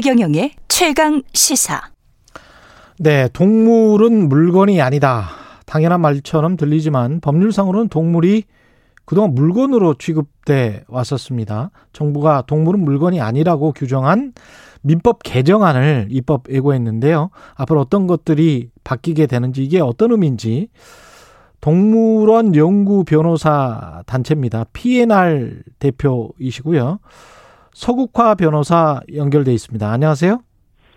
최경영의 최강 시사. 네, 동물은 물건이 아니다. 당연한 말처럼 들리지만 법률상으로는 동물이 그동안 물건으로 취급돼 왔었습니다. 정부가 동물은 물건이 아니라고 규정한 민법 개정안을 입법 예고했는데요. 앞으로 어떤 것들이 바뀌게 되는지 이게 어떤 의미인지 동물원 연구 변호사 단체입니다. PNR 대표이시고요. 서국화 변호사 연결돼 있습니다. 안녕하세요.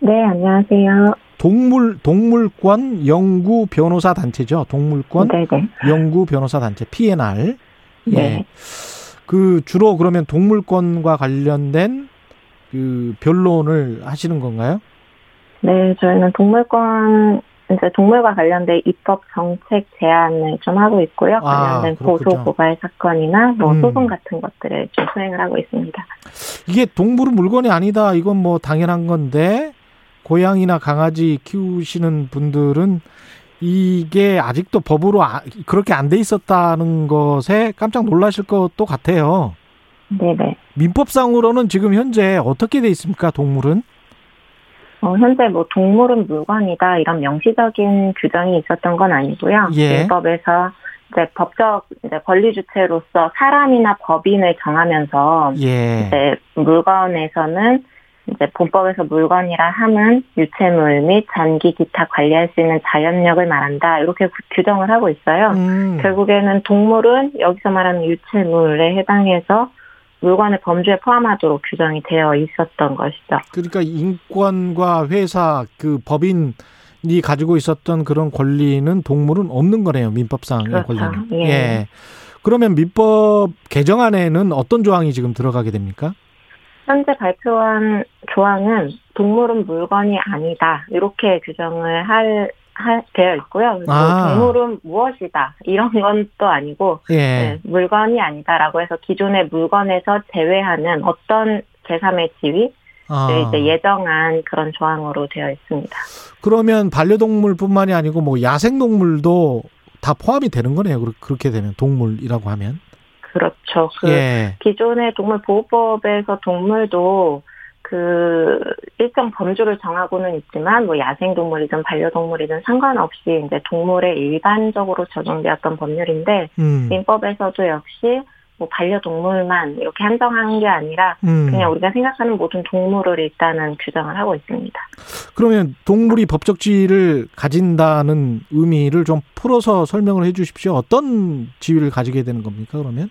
네, 안녕하세요. 동물 동물권 연구 변호사 단체죠. 동물권 네네. 연구 변호사 단체 PNR. 네. 예. 그 주로 그러면 동물권과 관련된 그 변론을 하시는 건가요? 네, 저희는 동물권 이제 동물과 관련된 입법 정책 제안을 좀 하고 있고요. 아, 관련된 아, 고소 고발 사건이나 뭐 음. 소송 같은 것들을 좀 수행을 하고 있습니다. 이게 동물은 물건이 아니다. 이건 뭐 당연한 건데 고양이나 강아지 키우시는 분들은 이게 아직도 법으로 아, 그렇게 안 돼 있었다는 것에 깜짝 놀라실 것도 같아요. 네네. 민법상으로는 지금 현재 어떻게 돼 있습니까, 동물은? 어, 현재 뭐 동물은 물건이다 이런 명시적인 규정이 있었던 건 아니고요. 예. 민법에서 이제 법적 이제 권리 주체로서 사람이나 법인을 정하면서 예. 이제 물건에서는 이제 본법에서 물건이라 함은 유체물 및 전기 기타 관리할 수 있는 자연력을 말한다 이렇게 규정을 하고 있어요. 음. 결국에는 동물은 여기서 말하는 유체물에 해당해서 물건의 범주에 포함하도록 규정이 되어 있었던 것이죠. 그러니까 인권과 회사 그 법인 이 가지고 있었던 그런 권리는 동물은 없는 거네요. 민법상의 그렇죠. 권리는. 예. 예. 그러면 민법 개정안에는 어떤 조항이 지금 들어가게 됩니까? 현재 발표한 조항은 동물은 물건이 아니다 이렇게 규정을 할 하, 되어 있고요. 아. 동물은 무엇이다 이런 건 또 아니고 예. 네, 물건이 아니다라고 해서 기존의 물건에서 제외하는 어떤 제3의 지위 아. 이제 예정한 그런 조항으로 되어 있습니다. 그러면 반려동물뿐만이 아니고 뭐 야생동물도 다 포함이 되는 거네요. 그렇게 되면 동물이라고 하면. 그렇죠. 그 예. 기존의 동물보호법에서 동물도 그 일정 범주를 정하고는 있지만 뭐 야생동물이든 반려동물이든 상관없이 이제 동물에 일반적으로 적용되었던 법률인데 음. 민법에서도 역시 뭐 반려동물만 이렇게 한정하는 게 아니라 음. 그냥 우리가 생각하는 모든 동물을 일단은 규정을 하고 있습니다. 그러면 동물이 법적 지위를 가진다는 의미를 좀 풀어서 설명을 해 주십시오. 어떤 지위를 가지게 되는 겁니까, 그러면?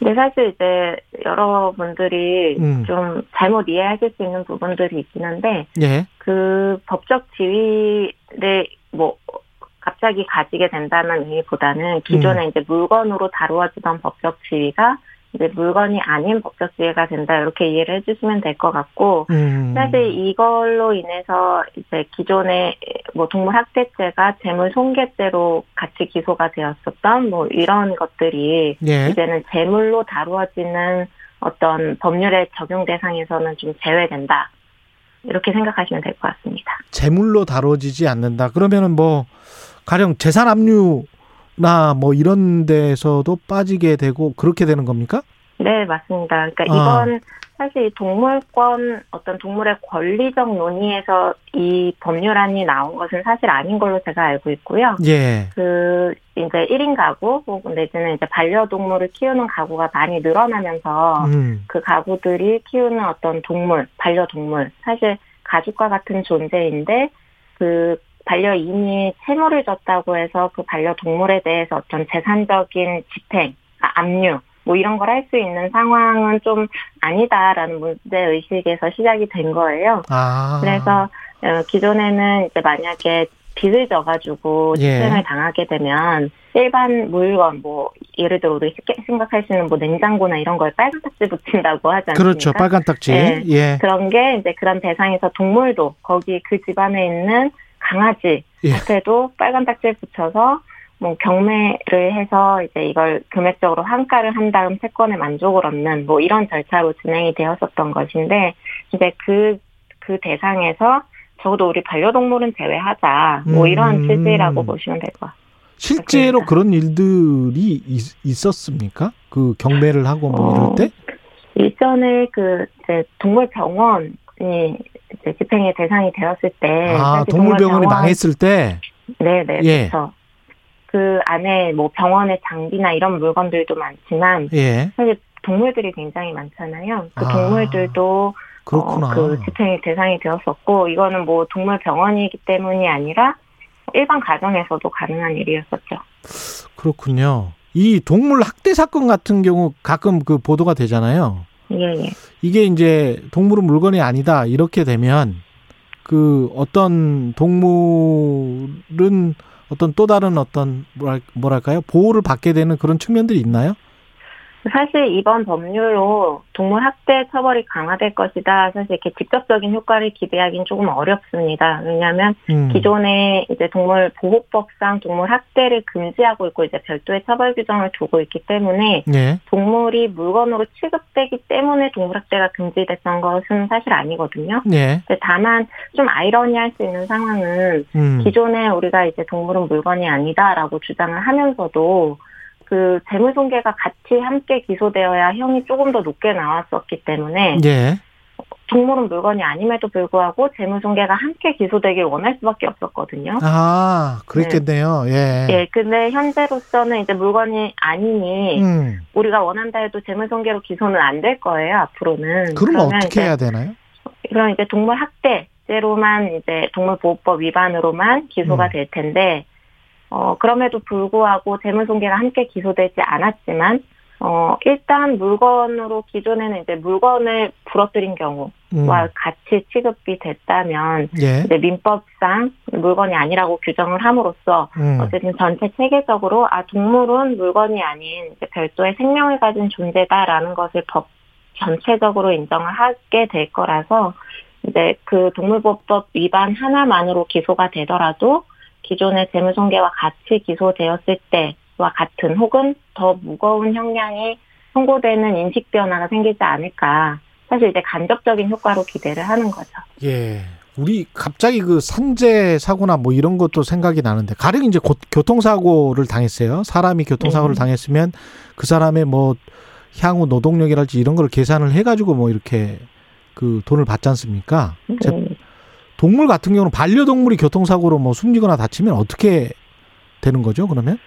음, 근데 사실 이제 여러분들이 음. 좀 잘못 이해하실 수 있는 부분들이 있긴 한데, 예. 그 법적 지위를 뭐, 갑자기 가지게 된다는 의미보다는 기존에 음. 이제 물건으로 다루어지던 법적 지위가 이제 물건이 아닌 법적 지위가 된다 이렇게 이해를 해주시면 될 것 같고 음. 사실 이걸로 인해서 이제 기존의 뭐 동물 학대죄가 재물 손괴죄로 같이 기소가 되었었던 뭐 이런 것들이 예. 이제는 재물로 다루어지는 어떤 법률의 적용 대상에서는 좀 제외된다 이렇게 생각하시면 될 것 같습니다. 재물로 다뤄지지 않는다. 그러면은 뭐 가령 재산 압류 나뭐 이런 데서도 빠지게 되고 그렇게 되는 겁니까? 네, 맞습니다. 그러니까 아. 이건 사실 동물권 어떤 동물의 권리적 논의에서 이 법률안이 나온 것은 사실 아닌 걸로 제가 알고 있고요. 예. 그 이제 1인 가구 혹은 내지는 이제 반려동물을 키우는 가구가 많이 늘어나면서 음. 그 가구들이 키우는 어떤 동물, 반려동물 사실 가족과 같은 존재인데 그 반려인이 채무를 졌다고 해서 그 반려 동물에 대해서 어떤 재산적인 집행, 아, 압류, 뭐 이런 걸 할 수 있는 상황은 좀 아니다라는 문제 의식에서 시작이 된 거예요. 아. 그래서 어, 기존에는 이제 만약에 빚을 져가지고 집행을 예. 당하게 되면 일반 물건 뭐 예를 들어 우리 쉽게 생각할 수 있는 뭐 냉장고나 이런 거에 빨간 딱지 붙인다고 하지 않습니까? 그렇죠, 빨간 딱지. 네. 예. 그런 게 이제 그런 대상에서 동물도 거기 그 집안에 있는 강아지 한테도 예. 빨간 딱지를 붙여서 뭐 경매를 해서 이제 이걸 금액적으로 환가를 한 다음 채권의 만족을 얻는 뭐 이런 절차로 진행이 되었었던 것인데 이제 그그 그 대상에서 적어도 우리 반려동물은 제외하자 뭐 이런 음. 취지라고 보시면 될 것 같습니다. 실제로 그런 일들이 있, 었습니까그 경매를 하고 뭐 이럴 때? 어, 일전에 그 이제 동물병원 이 제 집행의 대상이 되었을 때 아, 동물병원이 병원, 망했을 때 네 네 예. 그렇죠. 그 안에 뭐 병원의 장비나 이런 물건들도 많지만 예. 사실 동물들이 굉장히 많잖아요. 그 아, 동물들도 그렇구나. 어, 그 집행의 대상이 되었었고 이거는 뭐 동물 병원이기 때문이 아니라 일반 가정에서도 가능한 일이었었죠. 그렇군요. 이 동물 학대 사건 같은 경우 가끔 그 보도가 되잖아요. 예, 예. 이게 이제 동물은 물건이 아니다 이렇게 되면 그 어떤 동물은 어떤 또 다른 어떤 뭐랄까요 보호를 받게 되는 그런 측면들이 있나요? 사실 이번 법률로 동물 학대 처벌이 강화될 것이다. 사실 이렇게 직접적인 효과를 기대하기는 조금 어렵습니다. 왜냐하면 음. 기존의 이제 동물 보호법상 동물 학대를 금지하고 있고 이제 별도의 처벌 규정을 두고 있기 때문에 네. 동물이 물건으로 취급되기 때문에 동물 학대가 금지됐던 것은 사실 아니거든요. 네. 다만 좀 아이러니할 수 있는 상황은 음. 기존에 우리가 이제 동물은 물건이 아니다라고 주장을 하면서도 그 재물손괴가 같이 함께 기소되어야 형이 조금 더 높게 나왔었기 때문에 예. 동물은 물건이 아님에도 불구하고 재물손괴가 함께 기소되길 원할 수밖에 없었거든요. 아, 그랬겠네요. 네. 예. 예, 근데 현재로서는 이제 물건이 아니니 음. 우리가 원한다 해도 재물손괴로 기소는 안 될 거예요. 앞으로는. 그러면 어떻게 해야 되나요? 그럼 이제 동물 학대죄로만 이제 동물보호법 위반으로만 기소가 음. 될 텐데 어, 그럼에도 불구하고 재물손괴가 함께 기소되지 않았지만, 어, 일단 물건으로 기존에는 이제 물건을 부러뜨린 경우와 음. 같이 취급이 됐다면, 예. 이제 민법상 물건이 아니라고 규정을 함으로써, 음. 어쨌든 전체 체계적으로, 아, 동물은 물건이 아닌 이제 별도의 생명을 가진 존재다라는 것을 법 전체적으로 인정을 하게 될 거라서, 이제 그 동물보호법 위반 하나만으로 기소가 되더라도, 기존의 재무손괴와 같이 기소되었을 때와 같은 혹은 더 무거운 형량이 선고되는 인식 변화가 생기지 않을까. 사실 이제 간접적인 효과로 기대를 하는 거죠. 예. 우리 갑자기 그 산재 사고나 뭐 이런 것도 생각이 나는데 가령 이제 교통사고를 당했어요. 사람이 교통사고를 네. 당했으면 그 사람의 뭐 향후 노동력이랄지 이런 걸 계산을 해가지고 뭐 이렇게 그 돈을 받지 않습니까? 네. 동물 같은 경우는 반려동물이 교통사고로 뭐 숨지거나 다치면 어떻게 되는 거죠, 그러면?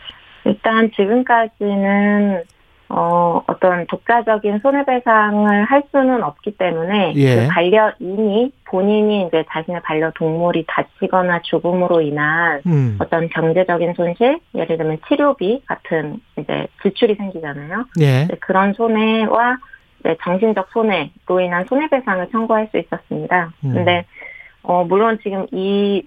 일단 지금까지는 어, 어떤 독자적인 손해배상을 할 수는 없기 때문에 예. 그 반려인이 본인이 이제 자신의 반려 동물이 다치거나 죽음으로 인한 음. 어떤 경제적인 손실, 예를 들면 치료비 같은 이제 지출이 생기잖아요. 예. 그런 손해와 정신적 손해로 인한 손해배상을 청구할 수 있었습니다. 음. 근데 어, 물론 지금 이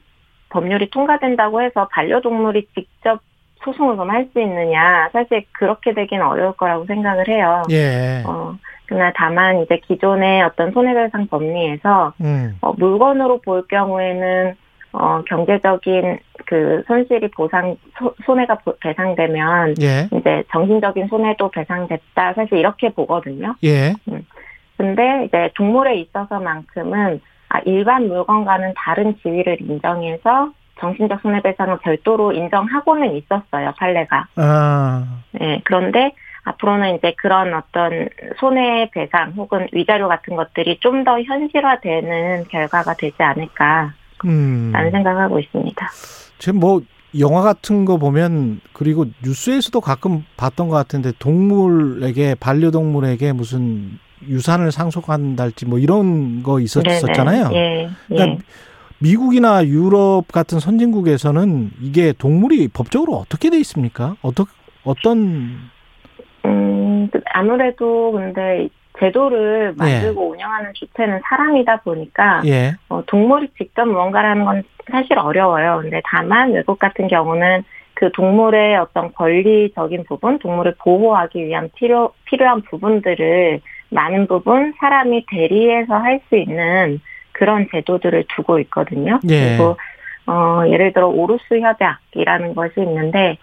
법률이 통과된다고 해서 반려동물이 직접 소송을 그럼 할 수 있느냐. 사실 그렇게 되긴 어려울 거라고 생각을 해요. 예. 어, 그러나 다만 이제 기존의 어떤 손해배상 법리에서 음. 어, 물건으로 볼 경우에는 어, 경제적인 그 손실이 보상, 소, 손해가 배상되면, 예. 이제 정신적인 손해도 배상됐다. 사실 이렇게 보거든요. 예. 음. 근데 이제 동물에 있어서만큼은 아, 일반 물건과는 다른 지위를 인정해서 정신적 손해배상을 별도로 인정하고는 있었어요, 판례가. 아. 네, 그런데 앞으로는 이제 그런 어떤 손해배상 혹은 위자료 같은 것들이 좀 더 현실화되는 결과가 되지 않을까. 음. 라는 생각하고 있습니다. 지금 뭐 영화 같은 거 보면 그리고 뉴스에서도 가끔 봤던 것 같은데 동물에게 반려동물에게 무슨 유산을 상속한달지 뭐 이런 거 있었었잖아요. 예, 그러니까 예. 미국이나 유럽 같은 선진국에서는 이게 동물이 법적으로 어떻게 돼 있습니까? 어떻 어떤 음 아무래도 근데 제도를 예. 만들고 예. 운영하는 주체는 사람이다 보니까 예. 어, 동물이 직접 뭔가라는 건 사실 어려워요. 근데 다만 외국 같은 경우는 그 동물의 어떤 권리적인 부분, 동물을 보호하기 위한 필요 필요한 부분들을 많은 부분 사람이 대리해서 할 수 있는 그런 제도들을 두고 있거든요. 예. 그리고 어, 예를 들어 오르스 협약이라는 것이 있는데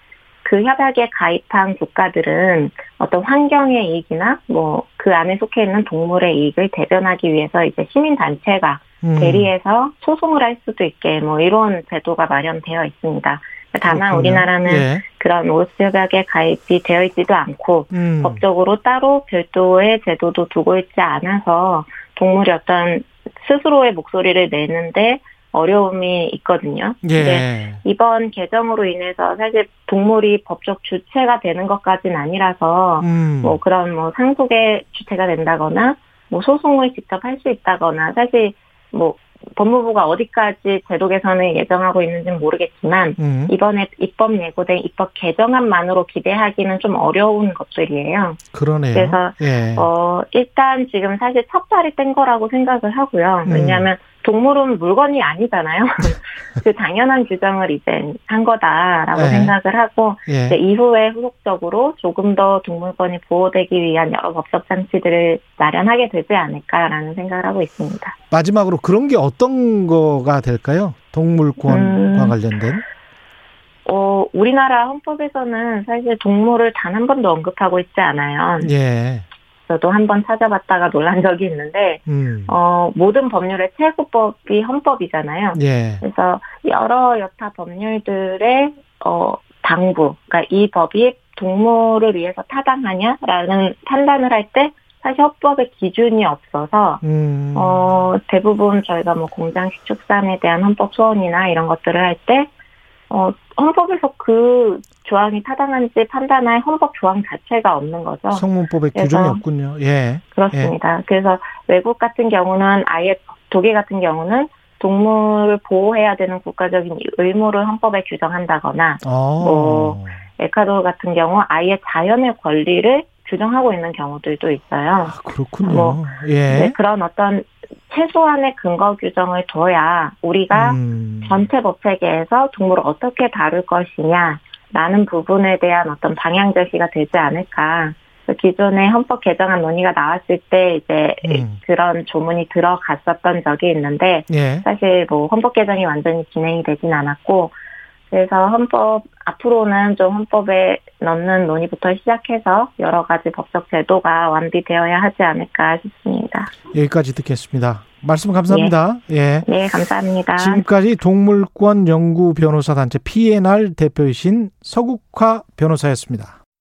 그 협약에 가입한 국가들은 어떤 환경의 이익이나 뭐 그 안에 속해 있는 동물의 이익을 대변하기 위해서 이제 시민 단체가 음. 대리해서 소송을 할 수도 있게 뭐 이런 제도가 마련되어 있습니다. 다만 그렇군요. 우리나라는 예. 그런 오스 협약에 가입이 되어 있지도 않고 음. 법적으로 따로 별도의 제도도 두고 있지 않아서 동물이 어떤 스스로의 목소리를 내는데 어려움이 있거든요. 예. 이번 개정으로 인해서 사실 동물이 법적 주체가 되는 것까지는 아니라서 음. 뭐 그런 뭐 상속의 주체가 된다거나 뭐 소송을 직접 할 수 있다거나 사실 뭐 법무부가 어디까지 제도 개선을 예정하고 있는지는 모르겠지만 음. 이번에 입법 예고된 입법 개정안만으로 기대하기는 좀 어려운 것들이에요. 그러네요. 그래서 예. 어 일단 지금 사실 첫 자리 뗀 거라고 생각을 하고요. 음. 왜냐하면 동물은 물건이 아니잖아요. 그 당연한 규정을 이제 한 거다라고 네. 생각을 하고 예. 이제 이후에 후속적으로 조금 더 동물권이 보호되기 위한 여러 법적 장치들을 마련하게 되지 않을까라는 생각을 하고 있습니다. 마지막으로 그런 게 어떤 거가 될까요? 동물권과 음. 관련된? 어, 우리나라 헌법에서는 사실 동물을 단 한 번도 언급하고 있지 않아요. 예. 저도 한번 찾아봤다가 놀란 적이 있는데, 음. 어, 모든 법률의 최고법이 헌법이잖아요. 예. 그래서 여러 여타 법률들의, 어, 당부, 그러니까 이 법이 동물을 위해서 타당하냐라는 판단을 할 때, 사실 헌법에 기준이 없어서, 음. 어, 대부분 저희가 뭐 공장 식 축산에 대한 헌법 소원이나 이런 것들을 할 때, 어, 헌법에서 그 조항이 타당한지 판단할 헌법 조항 자체가 없는 거죠. 성문법에 규정이 없군요. 예. 그렇습니다. 그래서 외국 같은 경우는 아예 독일 같은 경우는 동물을 보호해야 되는 국가적인 의무를 헌법에 규정한다거나 어. 뭐, 에콰도르 같은 경우 아예 자연의 권리를 규정하고 있는 경우들도 있어요. 아, 그렇군요. 뭐, 예. 네, 그런 어떤 최소한의 근거 규정을 둬야 우리가 음. 전체 법 체계에서 동물을 어떻게 다룰 것이냐라는 부분에 대한 어떤 방향 제시가 되지 않을까. 그 기존의 헌법 개정안 논의가 나왔을 때 이제 음. 그런 조문이 들어갔었던 적이 있는데 예. 사실 뭐 헌법 개정이 완전히 진행이 되진 않았고 그래서 헌법 앞으로는 좀 헌법에 넣는 논의부터 시작해서 여러 가지 법적 제도가 완비되어야 하지 않을까 싶습니다. 여기까지 듣겠습니다. 말씀 감사합니다. 예. 네, 감사합니다. 지금까지 동물권 연구 변호사 단체 PNR 대표이신 서국화 변호사였습니다.